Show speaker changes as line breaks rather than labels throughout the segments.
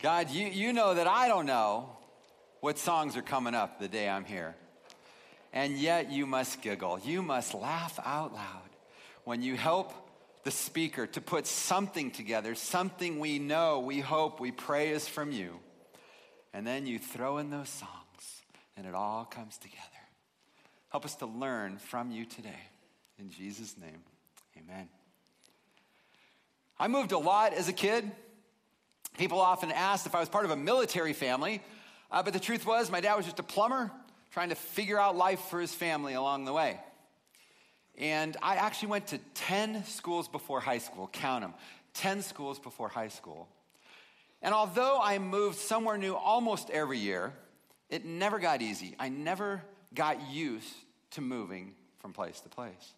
God, you, you know that I don't know what songs are coming up the day I'm here. And yet you must giggle. You must laugh out loud when you help the speaker to put something together, something we know, we hope, we pray is from you. And then you throw in those songs and it all comes together. Help us to learn from you today. In Jesus' name, amen. I moved a lot as a kid. People often asked if I was part of a military family, uh, but the truth was, my dad was just a plumber trying to figure out life for his family along the way. And I actually went to 10 schools before high school, count them, 10 schools before high school. And although I moved somewhere new almost every year, it never got easy. I never got used to moving from place to place.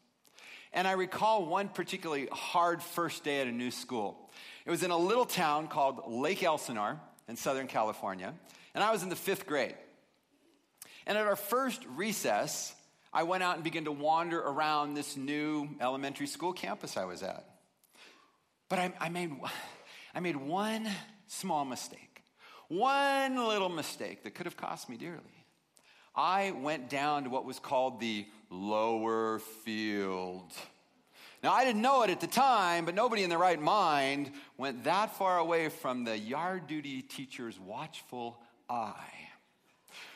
And I recall one particularly hard first day at a new school. It was in a little town called Lake Elsinore in Southern California, and I was in the fifth grade. And at our first recess, I went out and began to wander around this new elementary school campus I was at. But I, I made, I made one small mistake, one little mistake that could have cost me dearly. I went down to what was called the lower field. Now, I didn't know it at the time, but nobody in their right mind went that far away from the yard duty teacher's watchful eye.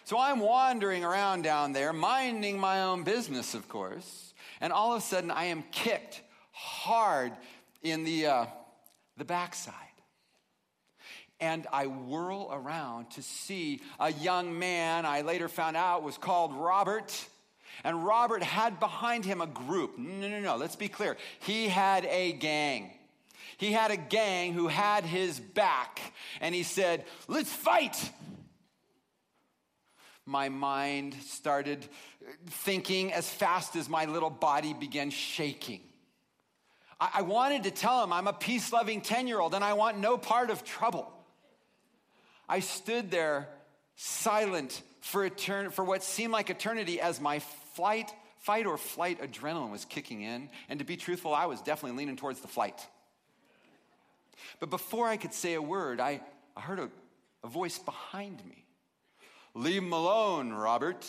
So I'm wandering around down there, minding my own business, of course, and all of a sudden I am kicked hard in the, uh, the backside. And I whirl around to see a young man I later found out was called Robert and Robert had behind him a group. No, no, no, let's be clear. He had a gang. He had a gang who had his back, and he said, Let's fight. My mind started thinking as fast as my little body began shaking. I, I wanted to tell him I'm a peace loving 10 year old and I want no part of trouble. I stood there silent for, etern- for what seemed like eternity as my flight, fight or flight adrenaline was kicking in. And to be truthful, I was definitely leaning towards the flight. But before I could say a word, I, I heard a, a voice behind me Leave him alone, Robert.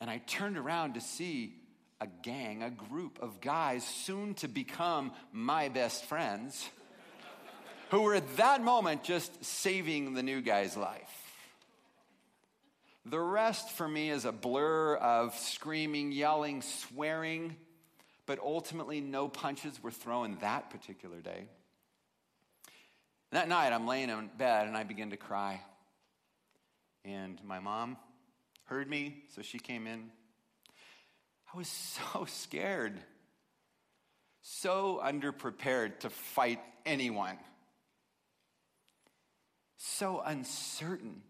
And I turned around to see a gang, a group of guys soon to become my best friends, who were at that moment just saving the new guy's life. The rest for me is a blur of screaming, yelling, swearing, but ultimately no punches were thrown that particular day. That night, I'm laying in bed and I begin to cry. And my mom heard me, so she came in. I was so scared, so underprepared to fight anyone, so uncertain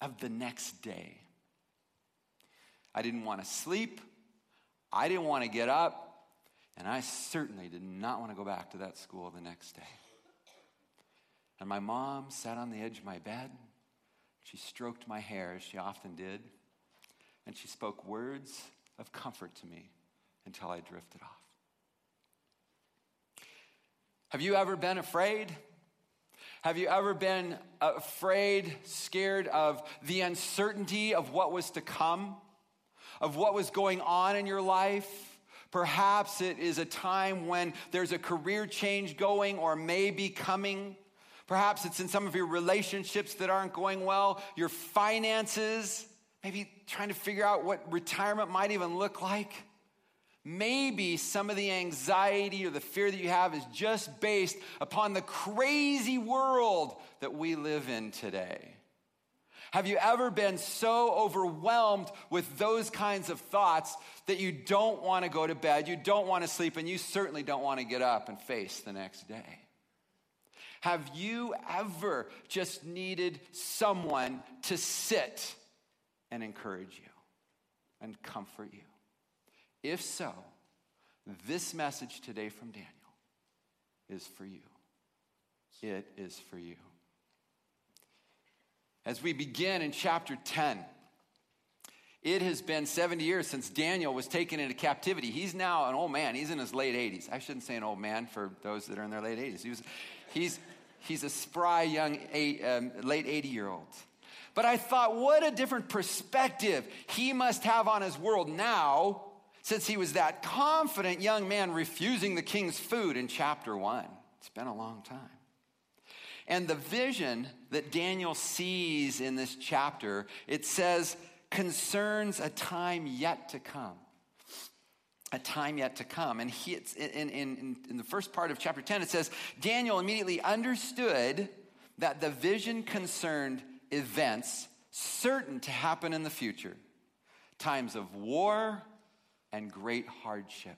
of the next day. I didn't want to sleep. I didn't want to get up. And I certainly did not want to go back to that school the next day. And my mom sat on the edge of my bed. She stroked my hair, as she often did. And she spoke words of comfort to me until I drifted off. Have you ever been afraid? Have you ever been afraid, scared of the uncertainty of what was to come, of what was going on in your life? Perhaps it is a time when there's a career change going or maybe coming. Perhaps it's in some of your relationships that aren't going well, your finances, maybe trying to figure out what retirement might even look like. Maybe some of the anxiety or the fear that you have is just based upon the crazy world that we live in today. Have you ever been so overwhelmed with those kinds of thoughts that you don't want to go to bed, you don't want to sleep, and you certainly don't want to get up and face the next day? Have you ever just needed someone to sit and encourage you and comfort you? If so, this message today from Daniel is for you. It is for you. As we begin in chapter 10, it has been 70 years since Daniel was taken into captivity. He's now an old man. He's in his late 80s. I shouldn't say an old man for those that are in their late 80s. He was, he's, He's a spry young eight, um, late 80 year old. But I thought, what a different perspective he must have on his world now, since he was that confident young man refusing the king's food in chapter one. It's been a long time. And the vision that Daniel sees in this chapter, it says, concerns a time yet to come. A time yet to come. And he, in, in, in the first part of chapter 10, it says, Daniel immediately understood that the vision concerned events certain to happen in the future times of war and great hardship.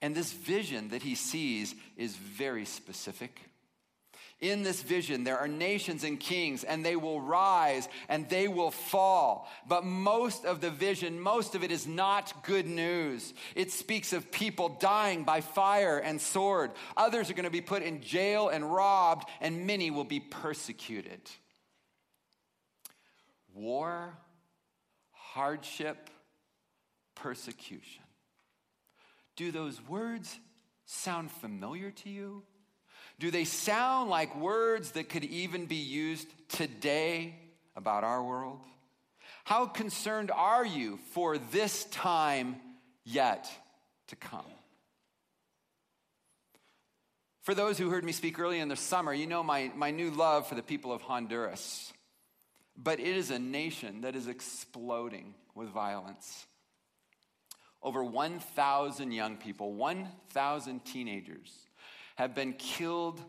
And this vision that he sees is very specific. In this vision, there are nations and kings, and they will rise and they will fall. But most of the vision, most of it is not good news. It speaks of people dying by fire and sword. Others are going to be put in jail and robbed, and many will be persecuted. War, hardship, persecution. Do those words sound familiar to you? Do they sound like words that could even be used today about our world? How concerned are you for this time yet to come? For those who heard me speak early in the summer, you know my, my new love for the people of Honduras. But it is a nation that is exploding with violence. Over 1,000 young people, 1,000 teenagers have been killed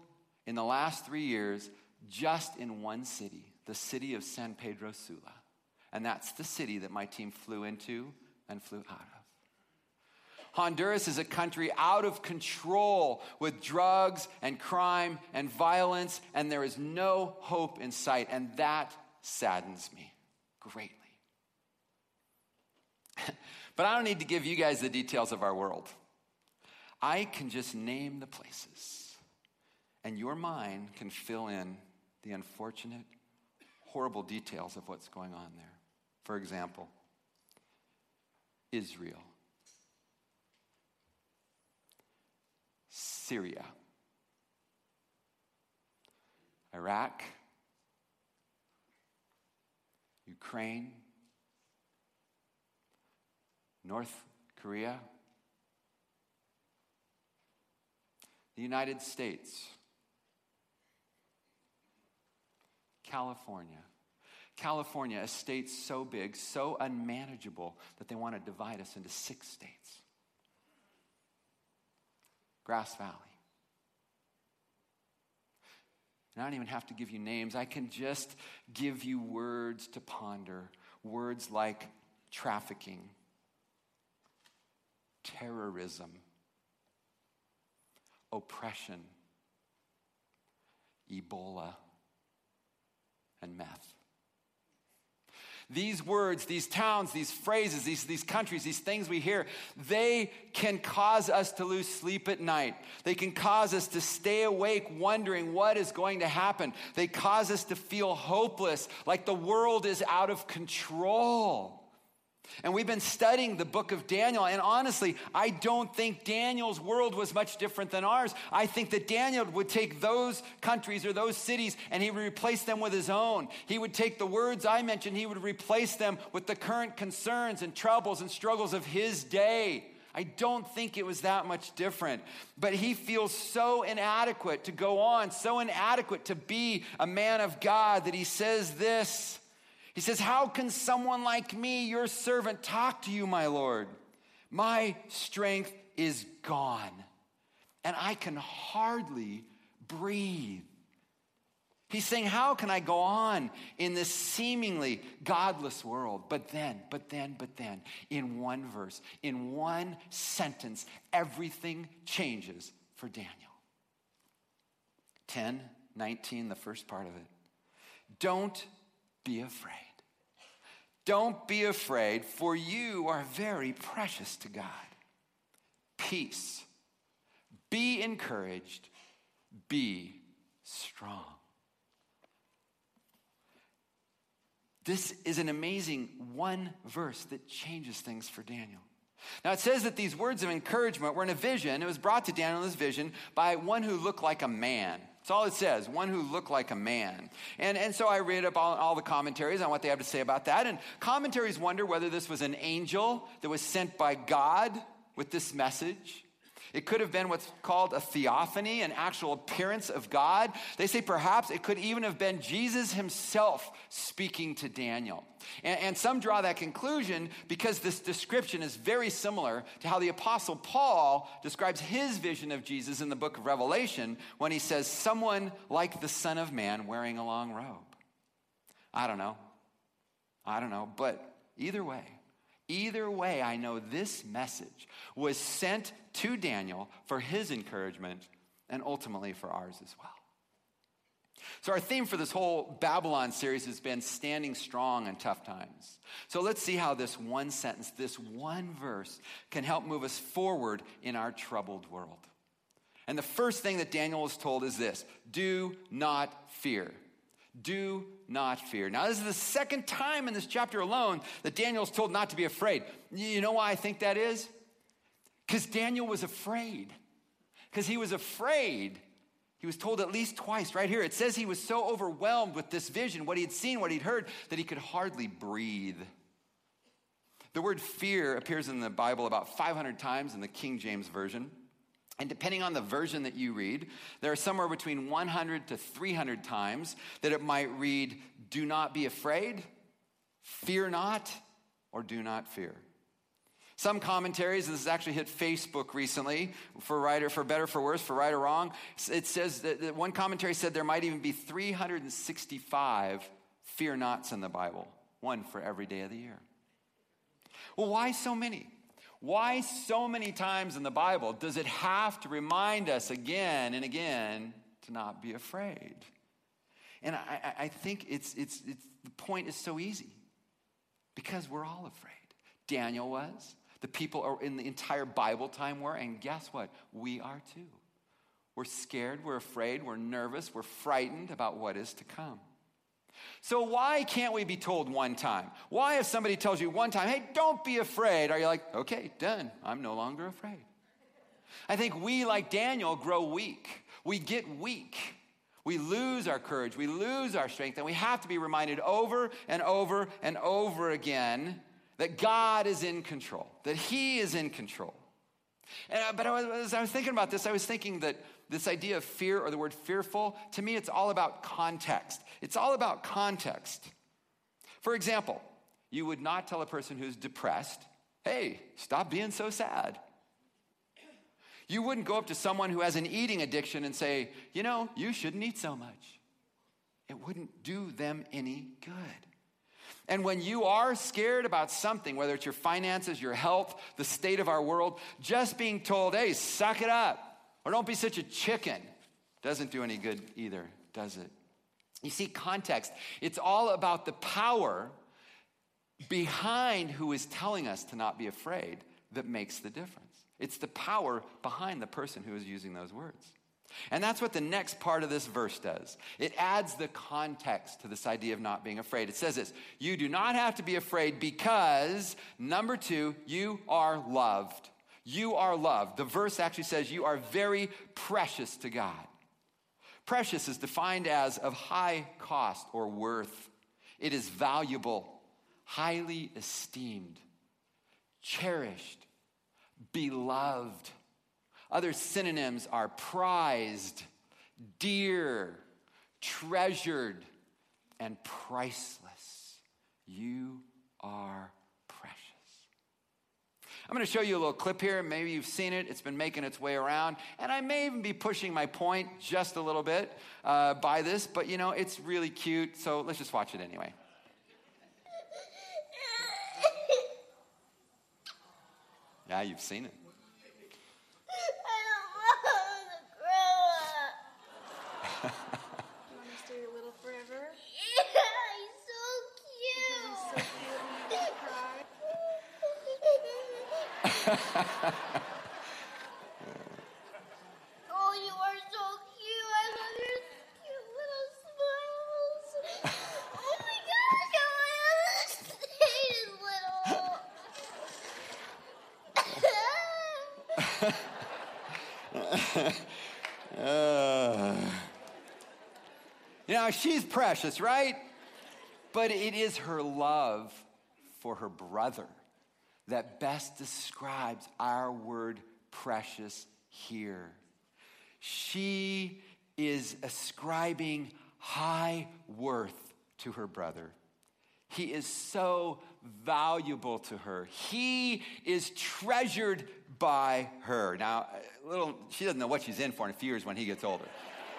in the last three years just in one city, the city of San Pedro Sula. And that's the city that my team flew into and flew out of. Honduras is a country out of control with drugs and crime and violence, and there is no hope in sight, and that saddens me greatly. but I don't need to give you guys the details of our world. I can just name the places, and your mind can fill in the unfortunate, horrible details of what's going on there. For example, Israel, Syria, Iraq, Ukraine, North Korea, the United States, California. California, a state so big, so unmanageable that they want to divide us into six states. Grass Valley. And I don't even have to give you names. I can just give you words to ponder. Words like trafficking, terrorism, oppression, Ebola, and meth. These words, these towns, these phrases, these, these countries, these things we hear, they can cause us to lose sleep at night. They can cause us to stay awake wondering what is going to happen. They cause us to feel hopeless, like the world is out of control. And we've been studying the book of Daniel, and honestly, I don't think Daniel's world was much different than ours. I think that Daniel would take those countries or those cities and he would replace them with his own. He would take the words I mentioned, he would replace them with the current concerns and troubles and struggles of his day. I don't think it was that much different. But he feels so inadequate to go on, so inadequate to be a man of God that he says this. He says, How can someone like me, your servant, talk to you, my Lord? My strength is gone, and I can hardly breathe. He's saying, How can I go on in this seemingly godless world? But then, but then, but then, in one verse, in one sentence, everything changes for Daniel. 10, 19, the first part of it. Don't be afraid. Don't be afraid, for you are very precious to God. Peace. Be encouraged. Be strong. This is an amazing one verse that changes things for Daniel. Now it says that these words of encouragement were in a vision. It was brought to Daniel in this vision by one who looked like a man. That's all it says, one who looked like a man. And, and so I read up all, all the commentaries on what they have to say about that. And commentaries wonder whether this was an angel that was sent by God with this message it could have been what's called a theophany, an actual appearance of God. They say perhaps it could even have been Jesus himself speaking to Daniel. And, and, some draw that conclusion because this description is very similar to how the Apostle Paul describes his vision of Jesus in the book of Revelation when he says, Someone like the Son of Man wearing a long robe. I don't know. I don't know. But either way, Either way, I know this message was sent to Daniel for his encouragement and ultimately for ours as well. So, our theme for this whole Babylon series has been standing strong in tough times. So, let's see how this one sentence, this one verse, can help move us forward in our troubled world. And the first thing that Daniel was told is this do not fear. Do not fear. Now, this is the second time in this chapter alone that Daniel is told not to be afraid. You know why I think that is? Because Daniel was afraid. Because he was afraid. He was told at least twice, right here. It says he was so overwhelmed with this vision, what he had seen, what he'd heard, that he could hardly breathe. The word fear appears in the Bible about 500 times in the King James Version. And depending on the version that you read, there are somewhere between 100 to 300 times that it might read, Do not be afraid, fear not, or do not fear. Some commentaries, this has actually hit Facebook recently, for right or for better for worse, for right or wrong. It says that one commentary said there might even be 365 fear nots in the Bible, one for every day of the year. Well, why so many? Why so many times in the Bible does it have to remind us again and again to not be afraid? And I, I think it's, it's, it's, the point is so easy because we're all afraid. Daniel was, the people in the entire Bible time were, and guess what? We are too. We're scared, we're afraid, we're nervous, we're frightened about what is to come. So, why can't we be told one time? Why, if somebody tells you one time, hey, don't be afraid, are you like, okay, done, I'm no longer afraid? I think we, like Daniel, grow weak. We get weak. We lose our courage, we lose our strength, and we have to be reminded over and over and over again that God is in control, that He is in control. And, uh, but I was, as I was thinking about this, I was thinking that this idea of fear or the word fearful, to me, it's all about context. It's all about context. For example, you would not tell a person who's depressed, hey, stop being so sad. You wouldn't go up to someone who has an eating addiction and say, you know, you shouldn't eat so much. It wouldn't do them any good. And when you are scared about something, whether it's your finances, your health, the state of our world, just being told, hey, suck it up, or don't be such a chicken doesn't do any good either, does it? You see, context, it's all about the power behind who is telling us to not be afraid that makes the difference. It's the power behind the person who is using those words. And that's what the next part of this verse does. It adds the context to this idea of not being afraid. It says this You do not have to be afraid because, number two, you are loved. You are loved. The verse actually says you are very precious to God. Precious is defined as of high cost or worth. It is valuable, highly esteemed, cherished, beloved. Other synonyms are prized, dear, treasured, and priceless. You are I'm going to show you a little clip here. Maybe you've seen it. It's been making its way around. And I may even be pushing my point just a little bit uh, by this, but you know, it's really cute. So let's just watch it anyway. Yeah, you've seen it. she's precious, right? But it is her love for her brother that best describes our word precious here. She is ascribing high worth to her brother. He is so valuable to her. He is treasured by her. Now, little she doesn't know what she's in for in a few years when he gets older.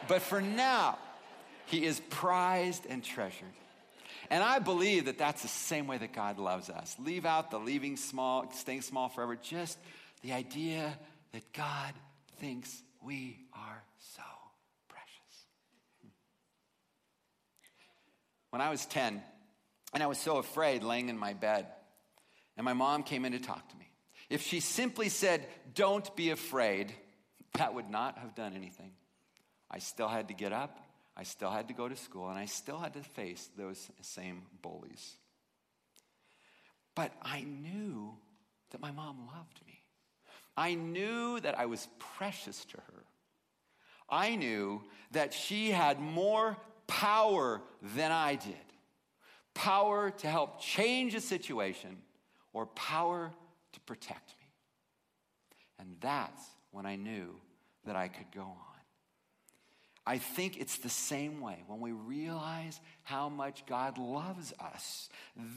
But for now, he is prized and treasured. And I believe that that's the same way that God loves us. Leave out the leaving small, staying small forever, just the idea that God thinks we are so precious. When I was 10, and I was so afraid laying in my bed, and my mom came in to talk to me. If she simply said, Don't be afraid, that would not have done anything. I still had to get up, I still had to go to school, and I still had to face those same bullies. But I knew that my mom loved me. I knew that I was precious to her. I knew that she had more power than I did power to help change a situation or power to protect me. And that's when I knew that I could go on. I think it's the same way. When we realize how much God loves us,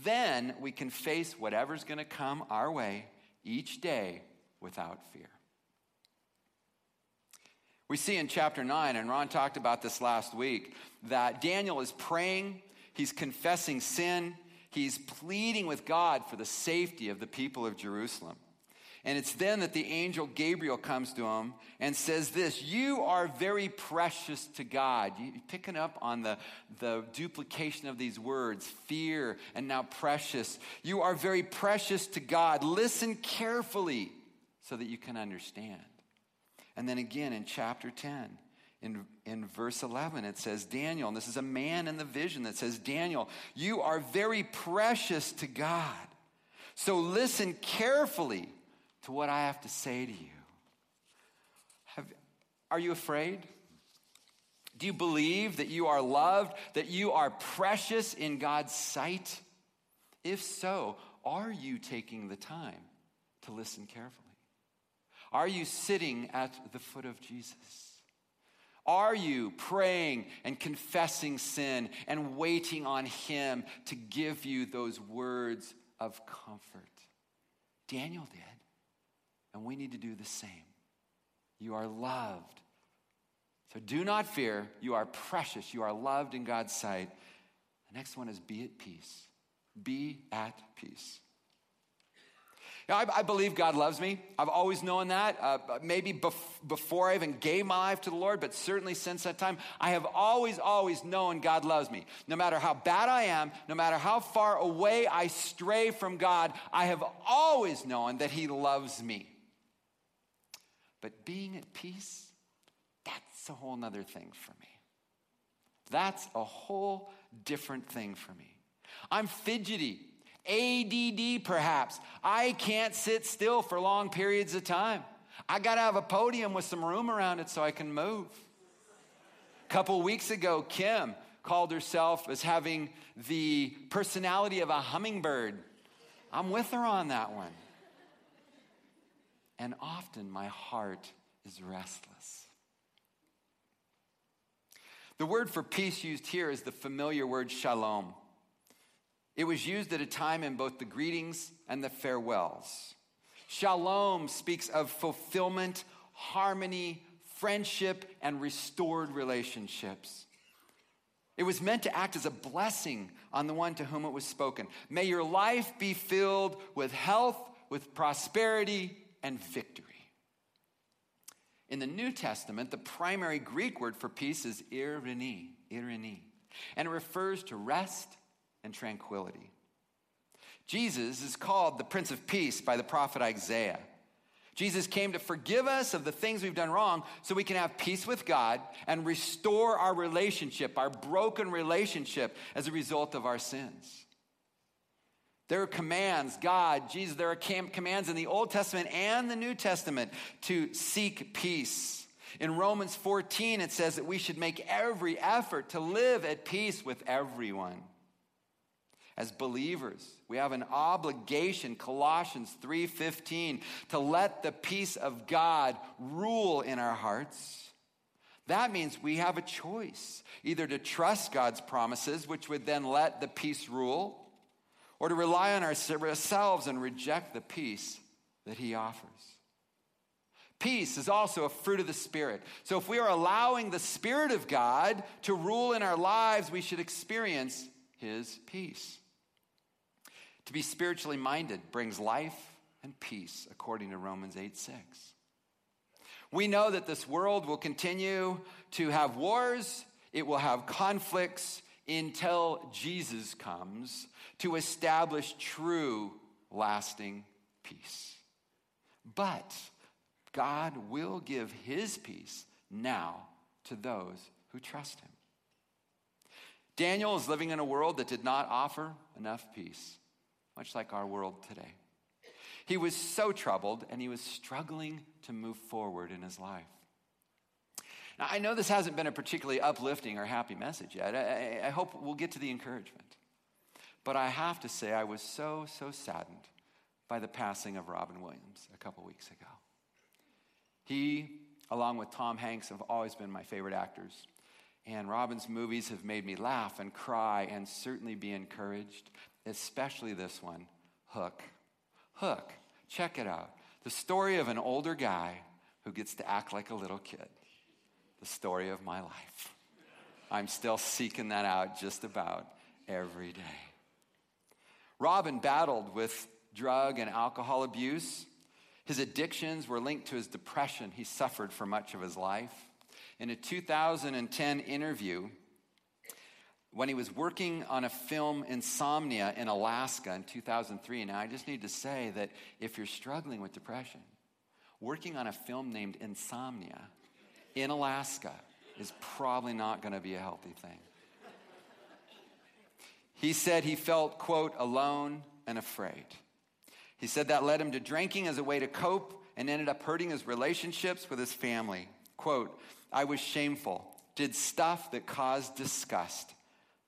then we can face whatever's going to come our way each day without fear. We see in chapter 9, and Ron talked about this last week, that Daniel is praying, he's confessing sin, he's pleading with God for the safety of the people of Jerusalem. And it's then that the angel Gabriel comes to him and says this You are very precious to God. You're picking up on the, the duplication of these words fear and now precious. You are very precious to God. Listen carefully so that you can understand. And then again in chapter 10, in, in verse 11, it says, Daniel, and this is a man in the vision that says, Daniel, you are very precious to God. So listen carefully to what I have to say to you. Have, are you afraid? Do you believe that you are loved, that you are precious in God's sight? If so, are you taking the time to listen carefully? Are you sitting at the foot of Jesus? Are you praying and confessing sin and waiting on Him to give you those words of comfort? Daniel did. And we need to do the same. You are loved. So do not fear. You are precious. You are loved in God's sight. The next one is be at peace. Be at peace. I, I, believe God loves me. I've always known that. Uh, maybe bef- before I even gave my life to the Lord, but certainly since that time, I have always, always known God loves me. No matter how bad I am, no matter how far away I stray from God, I have always known that He loves me. But being at peace, that's a whole nother thing for me. That's a whole different thing for me. I'm fidgety, ADD perhaps. I can't sit still for long periods of time. I got to have a podium with some room around it so I can move. A couple weeks ago, Kim called herself as having the personality of a hummingbird. I'm with her on that one and often my heart is restless. The word for peace used here is the familiar word shalom. It was used at a time in both the greetings and the farewells. Shalom speaks of fulfillment, harmony, friendship, and restored relationships. It was meant to act as a blessing on the one to whom it was spoken. May your life be filled with health, with prosperity, and victory. In the New Testament, the primary Greek word for peace is eirene, eirene, and it refers to rest and tranquility. Jesus is called the Prince of Peace by the prophet Isaiah. Jesus came to forgive us of the things we've done wrong so we can have peace with God and restore our relationship, our broken relationship, as a result of our sins. There are commands, God, Jesus, there are commands in the Old Testament and the New Testament to seek peace. In Romans 14, it says that we should make every effort to live at peace with everyone. As believers, we have an obligation, Colossians 3:15, to let the peace of God rule in our hearts. That means we have a choice, either to trust God's promises, which would then let the peace rule, or to rely on ourselves and reject the peace that he offers. Peace is also a fruit of the Spirit. So if we are allowing the Spirit of God to rule in our lives, we should experience his peace. To be spiritually minded brings life and peace, according to Romans 8 6. We know that this world will continue to have wars, it will have conflicts until Jesus comes to establish true, lasting peace. But God will give his peace now to those who trust him. Daniel is living in a world that did not offer enough peace, much like our world today. He was so troubled and he was struggling to move forward in his life. Now, I know this hasn't been a particularly uplifting or happy message yet. I, I hope we'll get to the encouragement. But I have to say, I was so, so saddened by the passing of Robin Williams a couple weeks ago. He, along with Tom Hanks, have always been my favorite actors. And Robin's movies have made me laugh and cry and certainly be encouraged, especially this one, Hook. Hook, check it out. The story of an older guy who gets to act like a little kid. The story of my life. I'm still seeking that out just about every day. Robin battled with drug and alcohol abuse his addictions were linked to his depression he suffered for much of his life. In a 2010 interview, when he was working on a film Insomnia in Alaska in 2003, now I just need to say that if you're struggling with depression, working on a film named Insomnia in Alaska is probably not going to be a healthy thing. He said he felt, quote, alone and afraid. He said that led him to drinking as a way to cope and ended up hurting his relationships with his family. Quote, I was shameful, did stuff that caused disgust.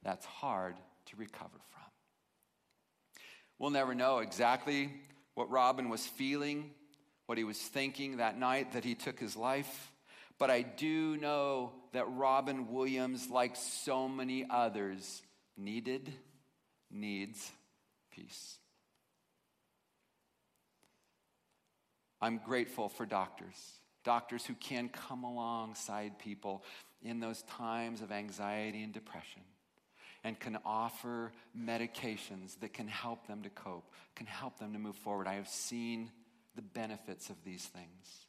That's hard to recover from. We'll never know exactly what Robin was feeling, what he was thinking that night that he took his life. But I do know that Robin Williams, like so many others, needed, needs peace. I'm grateful for doctors, doctors who can come alongside people in those times of anxiety and depression and can offer medications that can help them to cope, can help them to move forward. I have seen the benefits of these things.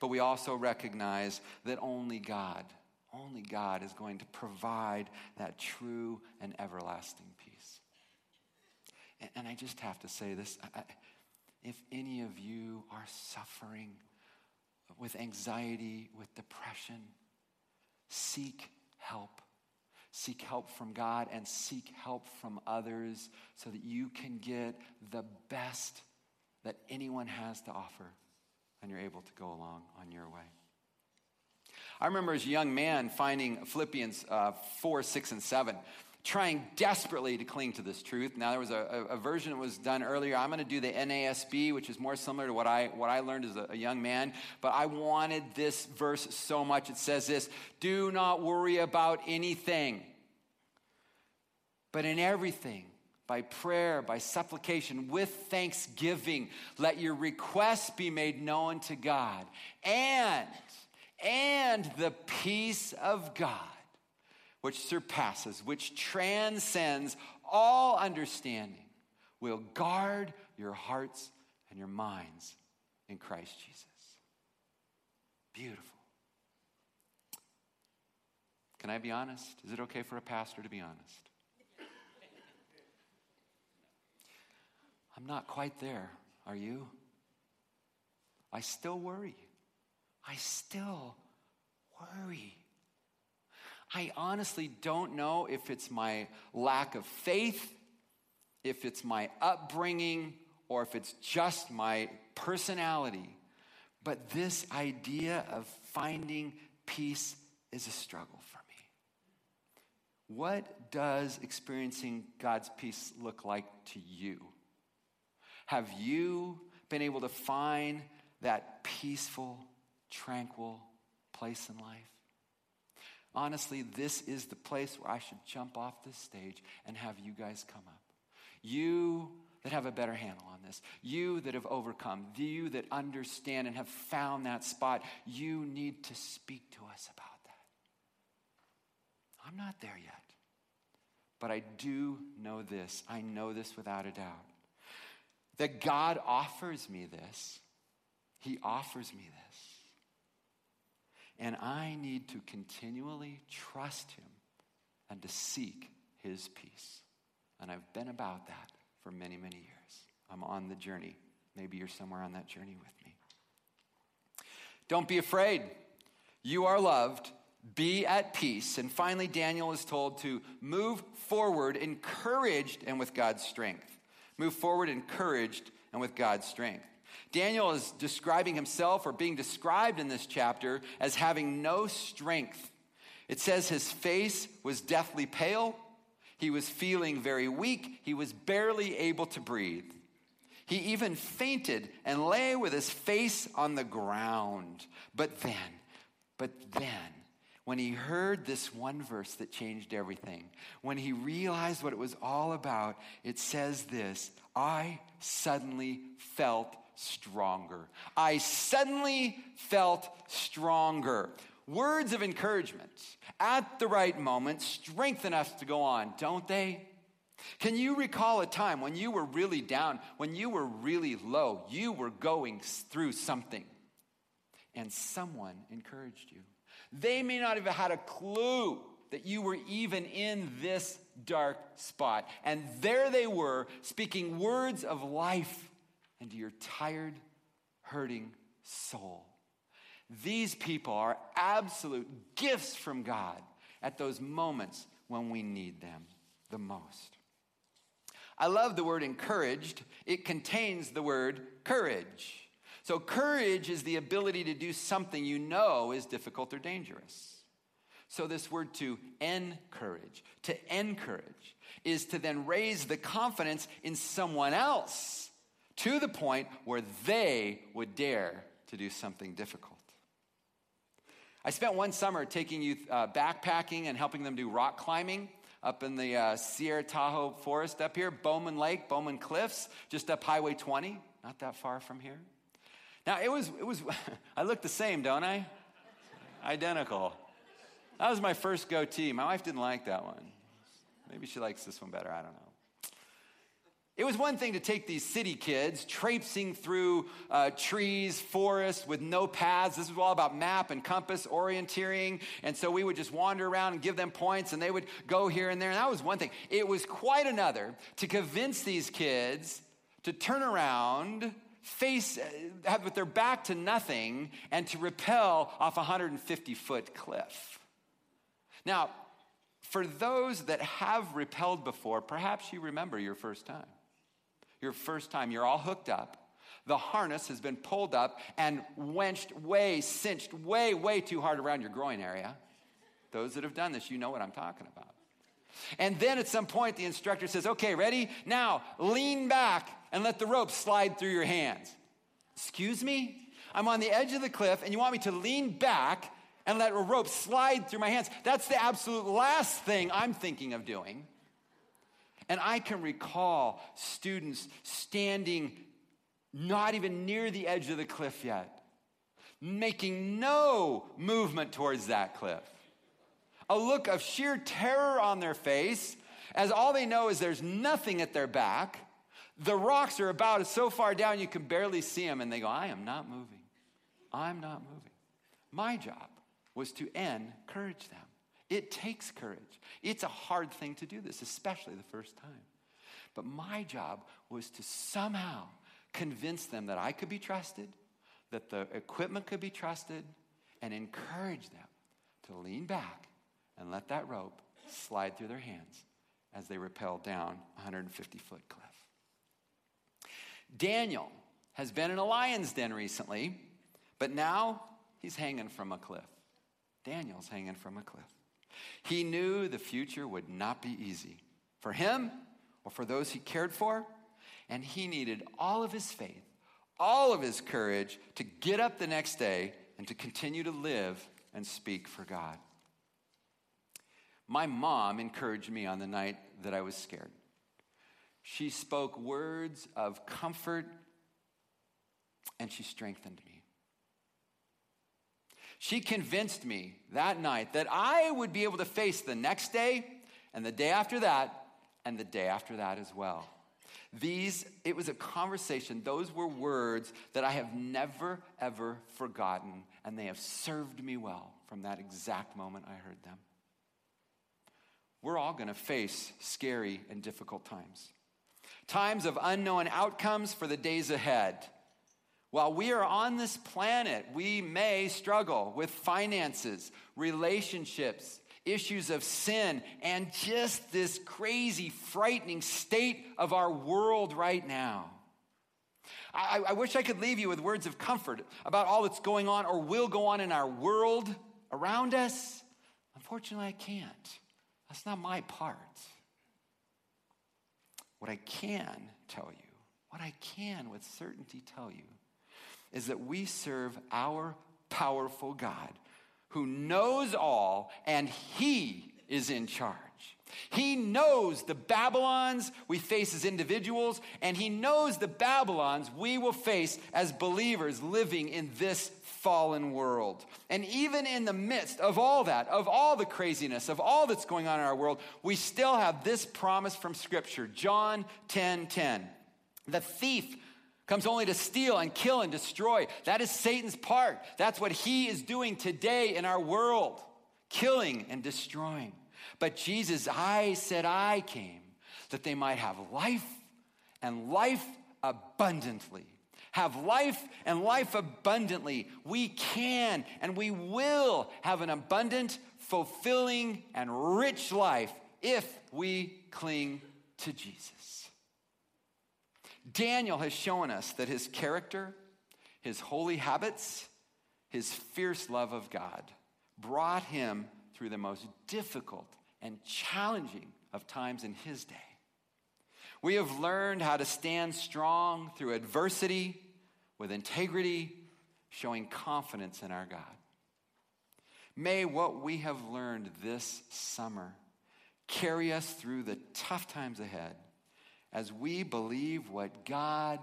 But we also recognize that only God, only God is going to provide that true and everlasting peace. And, and I just have to say this. I, if any of you are suffering with anxiety, with depression, seek help. Seek help from God and seek help from others so that you can get the best that anyone has to offer and you're able to go along on your way. I remember as a young man finding Philippians uh, 4, 6, and 7 trying desperately to cling to this truth. Now, there was a, a, version that was done earlier. I'm going to do the NASB, which is more similar to what I, what I learned as a, a young man. But I wanted this verse so much. It says this Do not worry about anything, but in everything, by prayer, by supplication, with thanksgiving, let your requests be made known to God. And, and the peace of God which surpasses, which transcends all understanding, will guard your hearts and your minds in Christ Jesus. Beautiful. Can I be honest? Is it okay for a pastor to be honest? I'm not quite there. Are you? I still worry. I still worry. I honestly don't know if it's my lack of faith, if it's my upbringing, or if it's just my personality. But this idea of finding peace is a struggle for me. What does experiencing God's peace look like to you? Have you been able to find that peaceful, tranquil place in life? Honestly, this is the place where I should jump off this stage and have you guys come up. You that have a better handle on this, you that have overcome, you that understand and have found that spot, you need to speak to us about that. I'm not there yet. But I do know this. I know this without a doubt. That God offers me this. He offers me this. And I need to continually trust Him and to seek His peace. And I've been about that for many, many years. I'm on the journey. Maybe you're somewhere on that journey with me. Don't be afraid. You are loved. Be at peace. And finally, Daniel is told to move forward, encouraged and with God's strength. Move forward, encouraged and with God's strength. Daniel is describing himself or being described in this chapter as having no strength. It says his face was deathly pale. He was feeling very weak. He was barely able to breathe. He even fainted and lay with his face on the ground. But then, but then, when he heard this one verse that changed everything, when he realized what it was all about, it says this I suddenly felt stronger. I suddenly felt stronger. Words of encouragement at the right moment strengthen us to go on, don't they? Can you recall a time when you were really down, when you were really low, you were going through something, and someone encouraged you? They may not have had a clue that you were even in this dark spot. And there they were, speaking words of life into your tired, hurting soul. These people are absolute gifts from God at those moments when we need them the most. I love the word encouraged. It contains the word courage. So, courage is the ability to do something you know is difficult or dangerous. So, this word to encourage, to encourage, is to then raise the confidence in someone else to the point where they would dare to do something difficult. I spent one summer taking youth uh, backpacking and helping them do rock climbing up in the uh, Sierra Tahoe forest up here, Bowman Lake, Bowman Cliffs, just up Highway 20, not that far from here. Now, it was, it was I look the same, don't I? Identical. That was my first goatee. My wife didn't like that one. Maybe she likes this one better. I don't know. It was one thing to take these city kids traipsing through uh, trees, forests with no paths. This was all about map and compass orienteering. And so we would just wander around and give them points, and they would go here and there. And that was one thing. It was quite another to convince these kids to turn around face, uh, have with their back to nothing, and to rappel off a 150 foot cliff. Now, for those that have rappelled before, perhaps you remember your first time. Your first time, you're all hooked up. The harness has been pulled up and wenched way, cinched way, way too hard around your groin area. Those that have done this, you know what I'm talking about. And then at some point, the instructor says, Okay, ready? Now lean back and let the rope slide through your hands. Excuse me? I'm on the edge of the cliff and you want me to lean back and let a rope slide through my hands. That's the absolute last thing I'm thinking of doing. And I can recall students standing not even near the edge of the cliff yet, making no movement towards that cliff. A look of sheer terror on their face as all they know is there's nothing at their back the rocks are about so far down you can barely see them, and they go, I am not moving. I'm not moving. My job was to encourage them. It takes courage. It's a hard thing to do this, especially the first time. But my job was to somehow convince them that I could be trusted, that the equipment could be trusted, and encourage them to lean back and let that rope slide through their hands as they rappel down a 150 foot cliff. Daniel has been in a lion's den recently, But now he's hanging from a cliff. Daniel's hanging from a cliff. He knew the future would not be easy for him or for those he cared for, and he needed all of his faith, all of his courage to get up the next day and to continue to live and speak for God. My mom encouraged me on the night that I was scared. She spoke words of comfort and she strengthened me. She convinced me that night that I would be able to face the next day and the day after that and the day after that as well. These, it was a conversation. Those were words that I have never, ever forgotten, and they have served me well from that exact moment I heard them. We're all going to face scary and difficult times, times of unknown outcomes for the days ahead. While we are on this planet, we may struggle with finances, relationships, issues of sin, and just this crazy, frightening state of our world right now. I, I, wish I could leave you with words of comfort about all that's going on or will go on in our world around us. Unfortunately, I can't. That's not my part. What I can tell you, what I can with certainty tell you, is that we serve our powerful God who knows all and he is in charge. He knows the Babylons we face as individuals, and he knows the Babylons we will face as believers living in this fallen world. And even in the midst of all that, of all the craziness, of all that's going on in our world, we still have this promise from Scripture John 10 10. The thief comes only to steal and kill and destroy. That is Satan's part. That's what he is doing today in our world, killing and destroying. But Jesus, I said I came that they might have life and life abundantly. Have life and life abundantly. We can and we will have an abundant, fulfilling, and rich life if we cling to Jesus. Daniel has shown us that his character, his holy habits, his fierce love of God brought him through the most difficult and challenging of times in his day. We have learned how to stand strong through adversity with integrity, showing confidence in our God. May what we have learned this summer carry us through the tough times ahead as we believe what God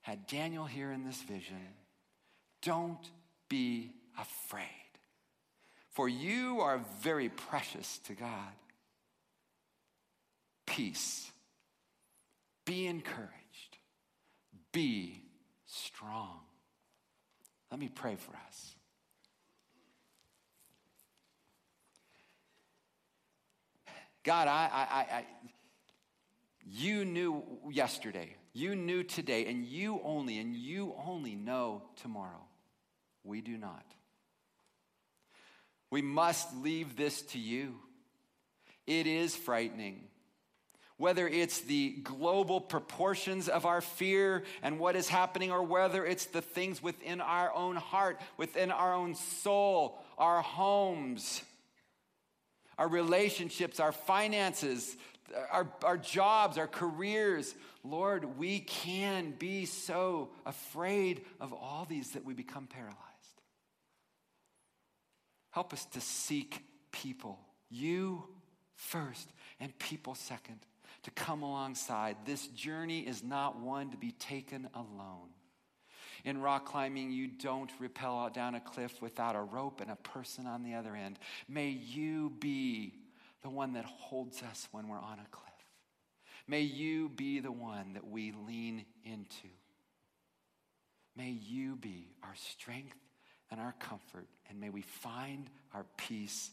had Daniel hear in this vision. Don't be afraid, for you are very precious to God. Peace. Be encouraged. Be strong. Let me pray for us. God, I, I, I, you knew yesterday, you knew today, and you only, and you only know tomorrow. We do not. We must leave this to you. It is frightening. Whether it's the global proportions of our fear and what is happening, or whether it's the things within our own heart, within our own soul, our homes, our relationships, our finances, our, our jobs, our careers. Lord, we can be so afraid of all these that we become paralyzed. Help us to seek people, you first and people second, to come alongside. This journey is not one to be taken alone. In rock climbing, you don't rappel down a cliff without a rope and a person on the other end. May you be the one that holds us when we're on a cliff. May you be the one that we lean into. May you be our strength and our comfort, and may we find our peace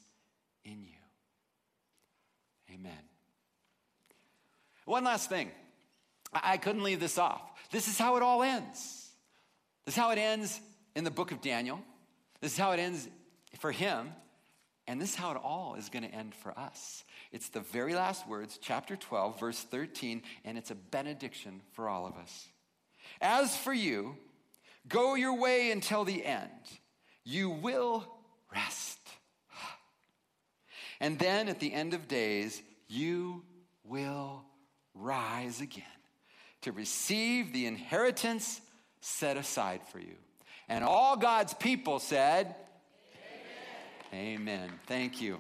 in you. Amen. One last thing. I couldn't leave this off. This is how it all ends. This is how it ends in the book of Daniel. This is how it ends for him. And this is how it all is going to end for us. It's the very last words, chapter 12, verse 13, and it's a benediction for all of us. As for you, Go your way until the end. You will rest. And then at the end of days, you will rise again to receive the inheritance set aside for you. And all God's people said, Amen. Amen. Thank you.